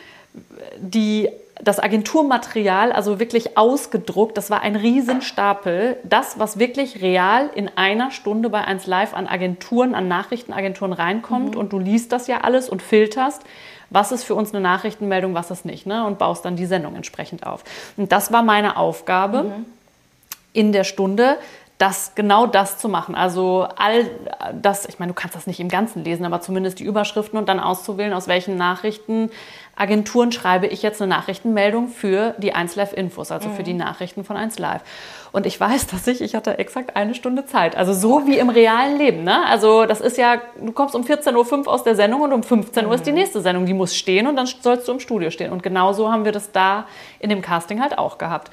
die, das Agenturmaterial, also wirklich ausgedruckt, das war ein Riesenstapel. Das, was wirklich real in einer Stunde bei 1 Live an Agenturen, an Nachrichtenagenturen reinkommt und du liest das ja alles und filterst, was ist für uns eine Nachrichtenmeldung, was ist nicht, ne? und baust dann die Sendung entsprechend auf. Und das war meine Aufgabe in der Stunde, das genau das zu machen. Also all das, ich meine, du kannst das nicht im Ganzen lesen, aber zumindest die Überschriften und dann auszuwählen, aus welchen Nachrichtenagenturen schreibe ich jetzt eine Nachrichtenmeldung für die 1Live Infos, also für die Nachrichten von 1Live. Und ich weiß, dass ich, ich hatte exakt eine Stunde Zeit. Also so wie im realen Leben. Ne? Also das ist ja, du kommst um 14.05 Uhr aus der Sendung und um 15 Uhr ist die nächste Sendung. Die muss stehen und dann sollst du im Studio stehen. Und genauso haben wir das da in dem Casting halt auch gehabt.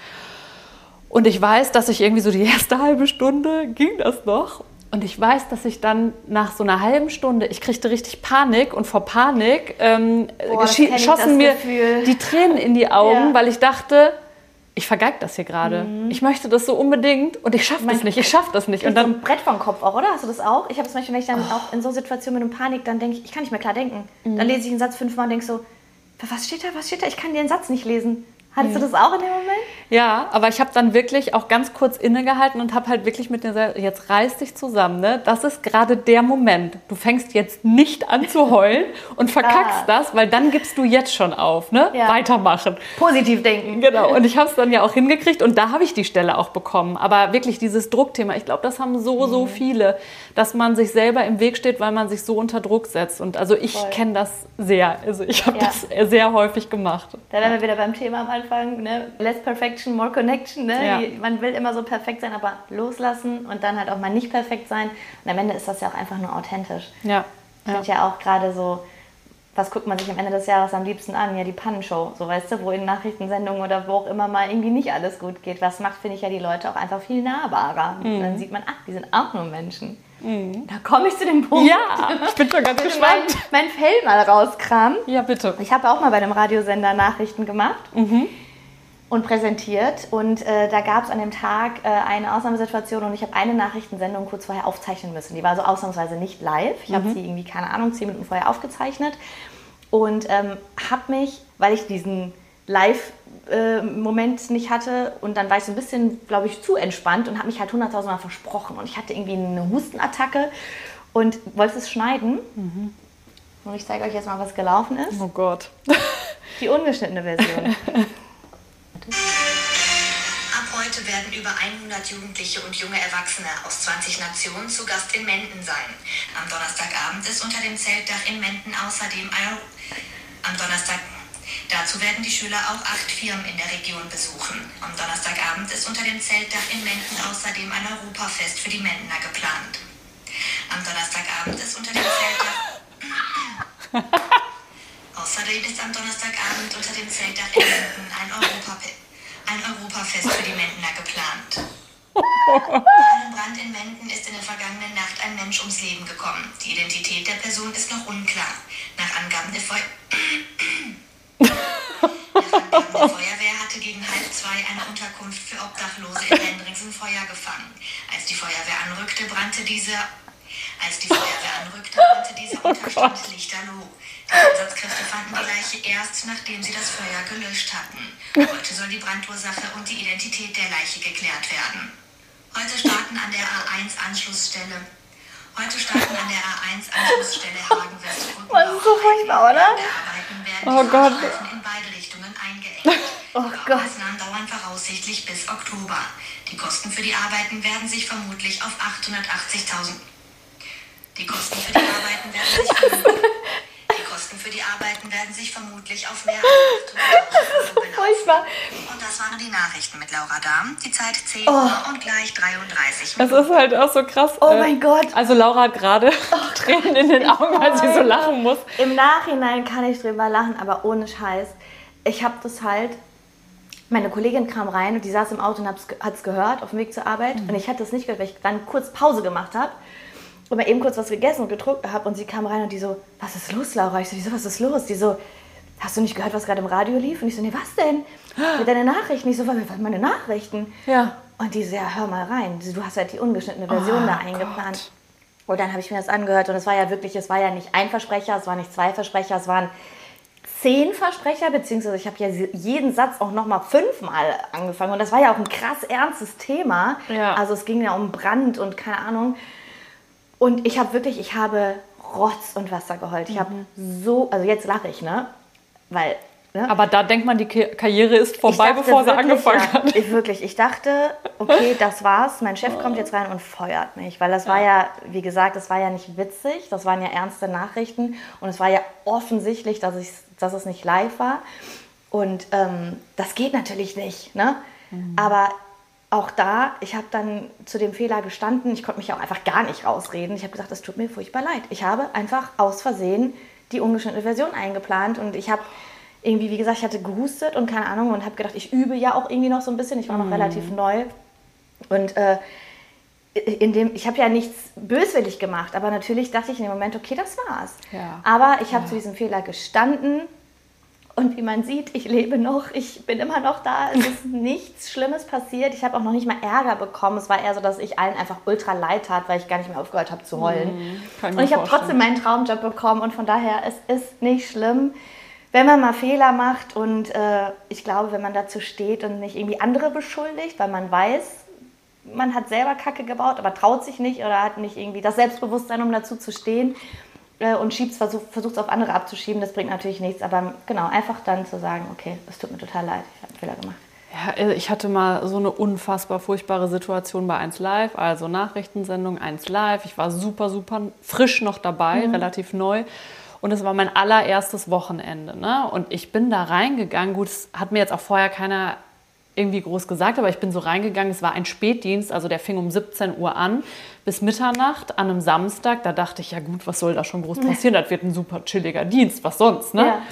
Und ich weiß, dass ich irgendwie so die erste halbe Stunde ging das noch. Und ich weiß, dass ich dann nach so einer halben Stunde, ich kriegte richtig Panik und vor Panik ähm, Boah, schossen mir Gefühl. die Tränen in die [laughs] Augen, Ja. Mhm. weil ich dachte, ich vergeig das hier gerade. Ich möchte das so unbedingt und ich schaffe das nicht, ich schaffe das nicht. Und dann so ein Brett vom Kopf auch, oder? Hast du das auch? Ich habe zum Beispiel, wenn ich dann auch in so Situationen mit einem Panik, dann denke ich, ich kann nicht mehr klar denken. Dann lese ich einen Satz fünfmal und denke so, was steht da, was steht da? Ich kann den Satz nicht lesen. Hattest du das auch in dem Moment? Ja, aber ich habe dann wirklich auch ganz kurz innegehalten und habe halt wirklich mit dir gesagt, jetzt reiß dich zusammen, ne? Das ist gerade der Moment. Du fängst jetzt nicht an zu heulen und [laughs] verkackst Ah. das, weil dann gibst du jetzt schon auf, ne? Ja. Weitermachen. Positiv denken. Genau, [laughs] und ich habe es dann ja auch hingekriegt und da habe ich die Stelle auch bekommen. Aber wirklich dieses Druckthema, ich glaube, das haben so, so viele, dass man sich selber im Weg steht, weil man sich so unter Druck setzt. Und also ich kenne das sehr. Also ich habe Ja. das sehr häufig gemacht. Da wären wir wieder beim Thema am Anfang, ne? Less perfection, more connection, ne? Ja. Man will immer so perfekt sein, aber loslassen und dann halt auch mal nicht perfekt sein. Und am Ende ist das ja auch einfach nur authentisch. Ja. Ich ja. ja auch gerade so, was guckt man sich am Ende des Jahres am liebsten an? Ja, die Pannenshow, so weißt du, wo in Nachrichtensendungen oder wo auch immer mal irgendwie nicht alles gut geht. Was macht, finde ich ja die Leute auch einfach viel nahbarer. Mhm. Und dann sieht man, ach, die sind auch nur Menschen. Da komme ich zu dem Punkt. Ja, ich bin schon ganz Ich will mein, gespannt. mein Fell mal rauskramen. Ja, bitte. Ich habe auch mal bei einem Radiosender Nachrichten gemacht und präsentiert. Und äh, da gab es an dem Tag äh, eine Ausnahmesituation und ich habe eine Nachrichtensendung kurz vorher aufzeichnen müssen. Die war so ausnahmsweise nicht live. Ich habe sie irgendwie, keine Ahnung, zehn Minuten vorher aufgezeichnet und ähm, habe mich, weil ich diesen Live-Moment nicht hatte und dann war ich so ein bisschen, glaube ich, zu entspannt und habe mich halt hunderttausendmal versprochen. Und ich hatte irgendwie eine Hustenattacke und wollte es schneiden. Und ich zeige euch jetzt mal, was gelaufen ist. Oh Gott. Die ungeschnittene Version. [laughs] Ab heute werden über 100 Jugendliche und junge Erwachsene aus 20 Nationen zu Gast in Menden sein. Am Donnerstagabend ist unter dem Zeltdach in Menden außerdem ein... Am Donnerstag... Dazu werden die Schüler auch acht Firmen in der Region besuchen. Am Donnerstagabend ist unter dem Zeltdach in Menden außerdem ein Europafest für die Mendener geplant. Am Donnerstagabend ist unter dem Zeltdach... [laughs] Außerdem ist am Donnerstagabend unter dem Zeltdach in Menden ein, Europa ein Europafest für die Mendener geplant. Bei einem Brand in Menden ist in der vergangenen Nacht ein Mensch ums Leben gekommen. Die Identität der Person ist noch unklar. Nach Angaben der, Feu Nach Angaben der Feuerwehr hatte gegen halb zwei eine Unterkunft für Obdachlose in Hendringsen Feuer gefangen. Als die Feuerwehr anrückte, brannte diese als die Feuerwehr anrückte, brannte dieser Unterstand lichterloh. Die Einsatzkräfte fanden die Leiche erst, nachdem sie das Feuer gelöscht hatten. Heute soll die Brandursache und die Identität der Leiche geklärt werden. Heute starten an der A1-Anschlussstelle. Heute starten an der A1-Anschlussstelle Hagen-Westbrücken. [laughs] Das ist so furchtbar, oder? Oh Gott. in beide Richtungen eingeengt. [laughs] Oh die Gott. Baumaßnahmen dauern voraussichtlich bis Oktober. Die Kosten für die Arbeiten werden sich vermutlich auf 880.000 die Kosten für die Arbeiten werden sich [laughs] vermutlich, Kosten für die Arbeiten werden sich vermutlich auf mehr als 800.000 Euro Furchtbar. Und das waren die Nachrichten mit Laura Dahm. Die Zeit 10 Uhr und gleich 33 Das ist halt auch so krass. Oh äh, mein Gott. Also Laura hat gerade [laughs] Tränen in den Augen, weil sie so lachen muss. Im Nachhinein kann ich drüber lachen, aber ohne Scheiß. Ich habe das halt. Meine Kollegin kam rein und die saß im Auto und hat es gehört auf dem Weg zur Arbeit. Und ich hatte es nicht gehört, weil ich dann kurz Pause gemacht habe. Und mal eben kurz was gegessen und getrunken habe und sie kam rein und die so, was ist los, Laura? Ich so, wieso, was ist los? Die so, hast du nicht gehört, was gerade im Radio lief? Und ich so, nee, was denn? Mit deinen Nachrichten. Ich so, was meine Nachrichten? Ja. Und die so, ja, hör mal rein. Du hast halt die ungeschnittene Version Oh da eingeplant. Und dann habe ich mir das angehört und es war ja wirklich, es war ja nicht ein Versprecher, es waren nicht zwei Versprecher, es waren zehn Versprecher, beziehungsweise ich habe ja jeden Satz auch nochmal fünfmal angefangen. Und das war ja auch ein krass ernstes Thema. Ja. Also es ging ja um Brand und keine Ahnung. Und ich habe wirklich, ich habe Rotz und Wasser geheult. Ich habe so, also jetzt lache ich, ne? Weil, ne? Aber da denkt man, die Karriere ist vorbei, dachte bevor sie wirklich, angefangen ja, hat. Ich wirklich, ich dachte, okay, [laughs] das war's. Mein Chef kommt jetzt rein und feuert mich, weil das war ja, wie gesagt, das war ja nicht witzig, das waren ja ernste Nachrichten und es war ja offensichtlich, dass, ich, dass es nicht live war. Und ähm, das geht natürlich nicht, ne? Aber auch da, ich habe dann zu dem Fehler gestanden. Ich konnte mich auch einfach gar nicht rausreden. Ich habe gesagt, es tut mir furchtbar leid. Ich habe einfach aus Versehen die ungeschnittene Version eingeplant und ich habe irgendwie, wie gesagt, ich hatte gehustet und keine Ahnung und habe gedacht, ich übe ja auch irgendwie noch so ein bisschen. Ich war noch relativ neu und äh, in dem, ich habe ja nichts böswillig gemacht, aber natürlich dachte ich in dem Moment, okay, das war's. Ja. Aber ich habe zu diesem Fehler gestanden und wie man sieht, ich lebe noch, ich bin immer noch da, es ist [laughs] nichts Schlimmes passiert. Ich habe auch noch nicht mal Ärger bekommen. Es war eher so, dass ich allen einfach ultra leid tat, weil ich gar nicht mehr aufgehört habe zu heulen. kann ich und ich habe trotzdem meinen Traumjob bekommen und von daher, es ist nicht schlimm, wenn man mal Fehler macht und äh, ich glaube, wenn man dazu steht und nicht irgendwie andere beschuldigt, weil man weiß, man hat selber Kacke gebaut, aber traut sich nicht oder hat nicht irgendwie das Selbstbewusstsein, um dazu zu stehen äh, und schiebt versucht es auf andere abzuschieben, das bringt natürlich nichts. Aber genau, einfach dann zu sagen, okay, es tut mir total leid, ich habe einen Fehler gemacht. Ja, also ich hatte mal so eine unfassbar furchtbare Situation bei 1 Live, also Nachrichtensendung 1 Live. Ich war super, super frisch noch dabei, relativ neu. Und es war mein allererstes Wochenende. Ne? Und ich bin da reingegangen. Gut, es hat mir jetzt auch vorher keiner irgendwie groß gesagt, aber ich bin so reingegangen. Es war ein Spätdienst, also der fing um 17 Uhr an bis Mitternacht an einem Samstag. Da dachte ich, ja gut, was soll da schon groß [laughs] passieren? Das wird ein super chilliger Dienst, was sonst, ne? Ja.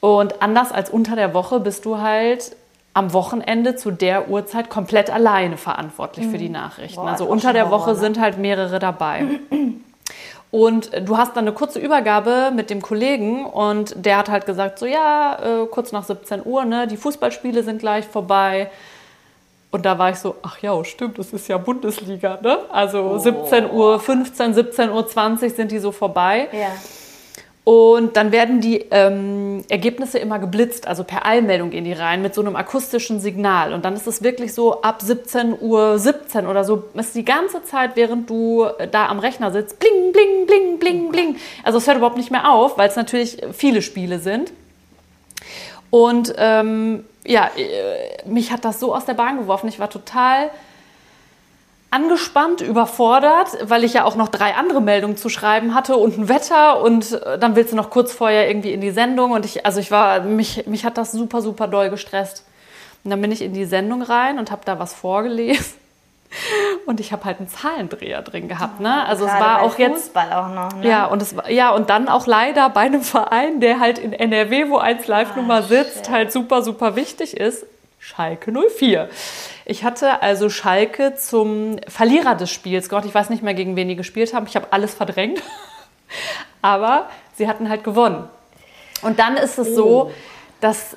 Und anders als unter der Woche bist du halt am Wochenende zu der Uhrzeit komplett alleine verantwortlich für die Nachrichten. Boah, also unter der Horror, Woche ne? sind halt mehrere dabei. [clears throat] Und du hast dann eine kurze Übergabe mit dem Kollegen und der hat halt gesagt, so ja, äh, kurz nach 17 Uhr, ne, die Fußballspiele sind gleich vorbei. Und da war ich so, ach ja, stimmt, das ist ja Bundesliga, ne? Also 17 Uhr 15, 17 Uhr 20 sind die so vorbei. Ja. Und dann werden die ähm, Ergebnisse immer geblitzt, also per Eilmeldung gehen die rein mit so einem akustischen Signal. Und dann ist es wirklich so ab 17 Uhr 17 oder so, ist die ganze Zeit, während du äh, da am Rechner sitzt, bling, bling, bling, bling, bling. Also es hört überhaupt nicht mehr auf, weil es natürlich viele Spiele sind. Und ähm, ja, äh, mich hat das so aus der Bahn geworfen. Ich war total angespannt, überfordert, weil ich ja auch noch drei andere Meldungen zu schreiben hatte und ein Wetter und äh, dann willst du noch kurz vorher irgendwie in die Sendung und ich, also ich war, mich, mich hat das super, super doll gestresst. Und dann bin ich in die Sendung rein und habe da was vorgelesen [laughs] und ich habe halt einen Zahlendreher drin gehabt, ne? Also es Gerade war bei auch jetzt Fußball auch noch, ne? ja, und es war, ja, und dann auch leider bei einem Verein, der halt in NRW, wo 1 Live-Nummer sitzt, halt super, super wichtig ist. Schalke 04. Ich hatte also Schalke zum Verlierer des Spiels. Gott, ich weiß nicht mehr, gegen wen die gespielt haben. Ich habe alles verdrängt. [laughs] Aber sie hatten halt gewonnen. Und dann ist es so, dass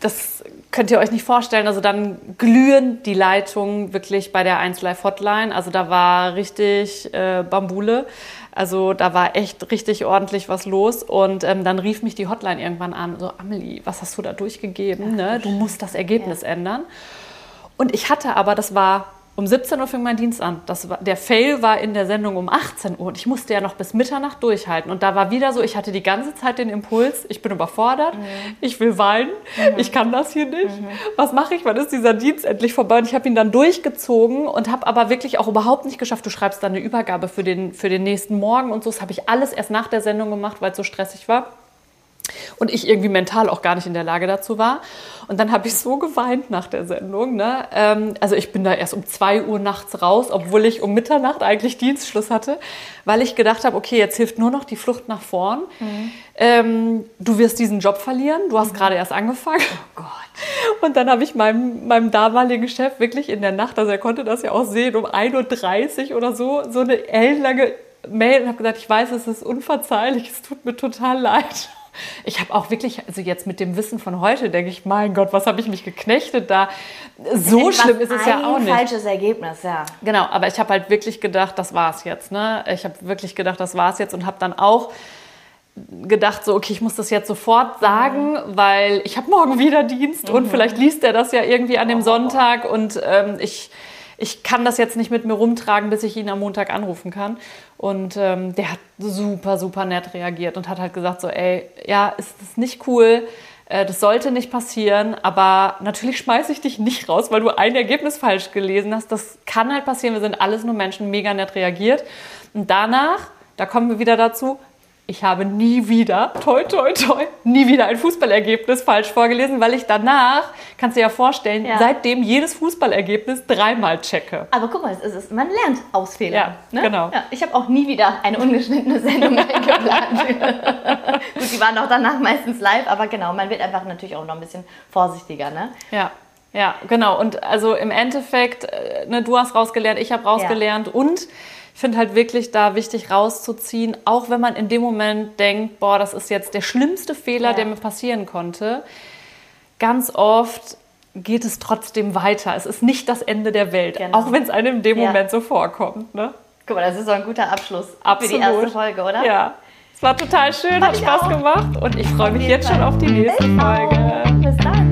das könnt ihr euch nicht vorstellen. Also dann glühen die Leitungen wirklich bei der 1 Live Hotline. Also da war richtig äh, Bambule. Also da war echt richtig ordentlich was los. Und ähm, dann rief mich die Hotline irgendwann an. So, Amelie, was hast du da durchgegeben? Ne? Du musst das Ergebnis ändern. Und ich hatte aber, das war um 17 Uhr fing mein Dienst an. Das war, der Fail war in der Sendung um 18 Uhr und ich musste ja noch bis Mitternacht durchhalten. Und da war wieder so, ich hatte die ganze Zeit den Impuls, ich bin überfordert, ich will weinen, ich kann das hier nicht. Was mache ich? Wann ist dieser Dienst endlich vorbei? Und ich habe ihn dann durchgezogen und habe aber wirklich auch überhaupt nicht geschafft. Du schreibst dann eine Übergabe für den, für den nächsten Morgen und so. Das habe ich alles erst nach der Sendung gemacht, weil es so stressig war. Und ich irgendwie mental auch gar nicht in der Lage dazu war. Und dann habe ich so geweint nach der Sendung. Ne? Ähm, also ich bin da erst um 2 Uhr nachts raus, obwohl ich um Mitternacht eigentlich Dienstschluss hatte, weil ich gedacht habe, okay, jetzt hilft nur noch die Flucht nach vorn. Mhm. Ähm, du wirst diesen Job verlieren, du hast mhm. gerade erst angefangen. Oh Gott. [laughs] Und dann habe ich meinem, meinem damaligen Chef wirklich in der Nacht, also er konnte das ja auch sehen, um 1.30 Uhr oder so, so eine ellenlange Mail und habe gesagt, ich weiß, es ist unverzeihlich, es tut mir total leid. Ich habe auch wirklich, also jetzt mit dem Wissen von heute, denke ich, mein Gott, was habe ich mich geknechtet da? So schlimm ist es ja auch nicht. Ein falsches Ergebnis, ja. Genau, aber ich habe halt wirklich gedacht, das war's jetzt. Ne? Ich habe wirklich gedacht, das war's jetzt und habe dann auch gedacht, so, okay, ich muss das jetzt sofort sagen, weil ich habe morgen wieder Dienst mhm. und vielleicht liest er das ja irgendwie an dem. Sonntag und ähm, ich ich kann das jetzt nicht mit mir rumtragen, bis ich ihn am Montag anrufen kann. Und ähm, der hat super, super nett reagiert und hat halt gesagt so, ey, ja, ist das nicht cool, äh, das sollte nicht passieren, aber natürlich schmeiße ich dich nicht raus, weil du ein Ergebnis falsch gelesen hast. Das kann halt passieren, wir sind alles nur Menschen, mega nett reagiert. Und danach, da kommen wir wieder dazu, ich habe nie wieder, toi, toi, toi, nie wieder ein Fußballergebnis falsch vorgelesen, weil ich danach, kannst du dir ja vorstellen, ja. seitdem jedes Fußballergebnis dreimal checke. Aber guck mal, es ist, man lernt aus Fehlern. Ja, ne? genau. Ja, ich habe auch nie wieder eine ungeschnittene Sendung [laughs] eingeplant. [laughs] Gut, die waren auch danach meistens live, aber genau, man wird einfach natürlich auch noch ein bisschen vorsichtiger, ne? Ja. Ja, genau. Und also im Endeffekt, äh, ne, du hast rausgelernt, ich habe rausgelernt und ich finde halt wirklich da wichtig rauszuziehen, auch wenn man in dem Moment denkt, boah, das ist jetzt der schlimmste Fehler, ja. der mir passieren konnte. Ganz oft geht es trotzdem weiter. Es ist nicht das Ende der Welt, genau. auch wenn es einem in dem ja. Moment so vorkommt. Ne? Guck mal, das ist so ein guter Abschluss Absolut. für die erste Folge, oder? Ja. Es war total schön, hat Spaß auch. gemacht und ich freue mich jetzt Fall. schon auf die nächste Folge.